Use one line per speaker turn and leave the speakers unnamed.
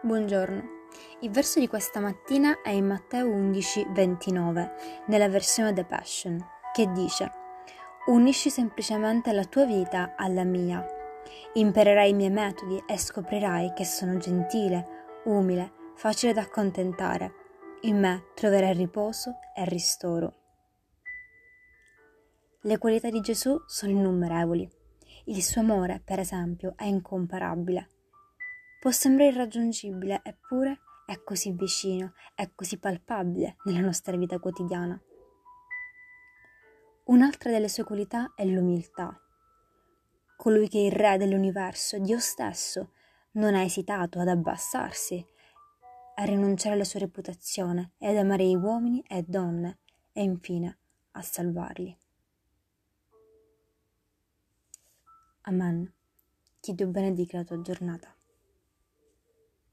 Buongiorno. Il verso di questa mattina è in Matteo 11, 29, nella versione The Passion, che dice Unisci semplicemente la tua vita alla mia. Imparerai i miei metodi e scoprirai che sono gentile, umile, facile da accontentare. In me troverai riposo e ristoro. Le qualità di Gesù sono innumerevoli. Il suo amore, per esempio, è incomparabile. Può sembrare irraggiungibile, eppure è così vicino, è così palpabile nella nostra vita quotidiana. Un'altra delle sue qualità è l'umiltà. Colui che è il Re dell'universo, Dio stesso, non ha esitato ad abbassarsi, a rinunciare alla sua reputazione e ad amare gli uomini e donne e infine a salvarli. Amen. Che Dio benedica la tua giornata.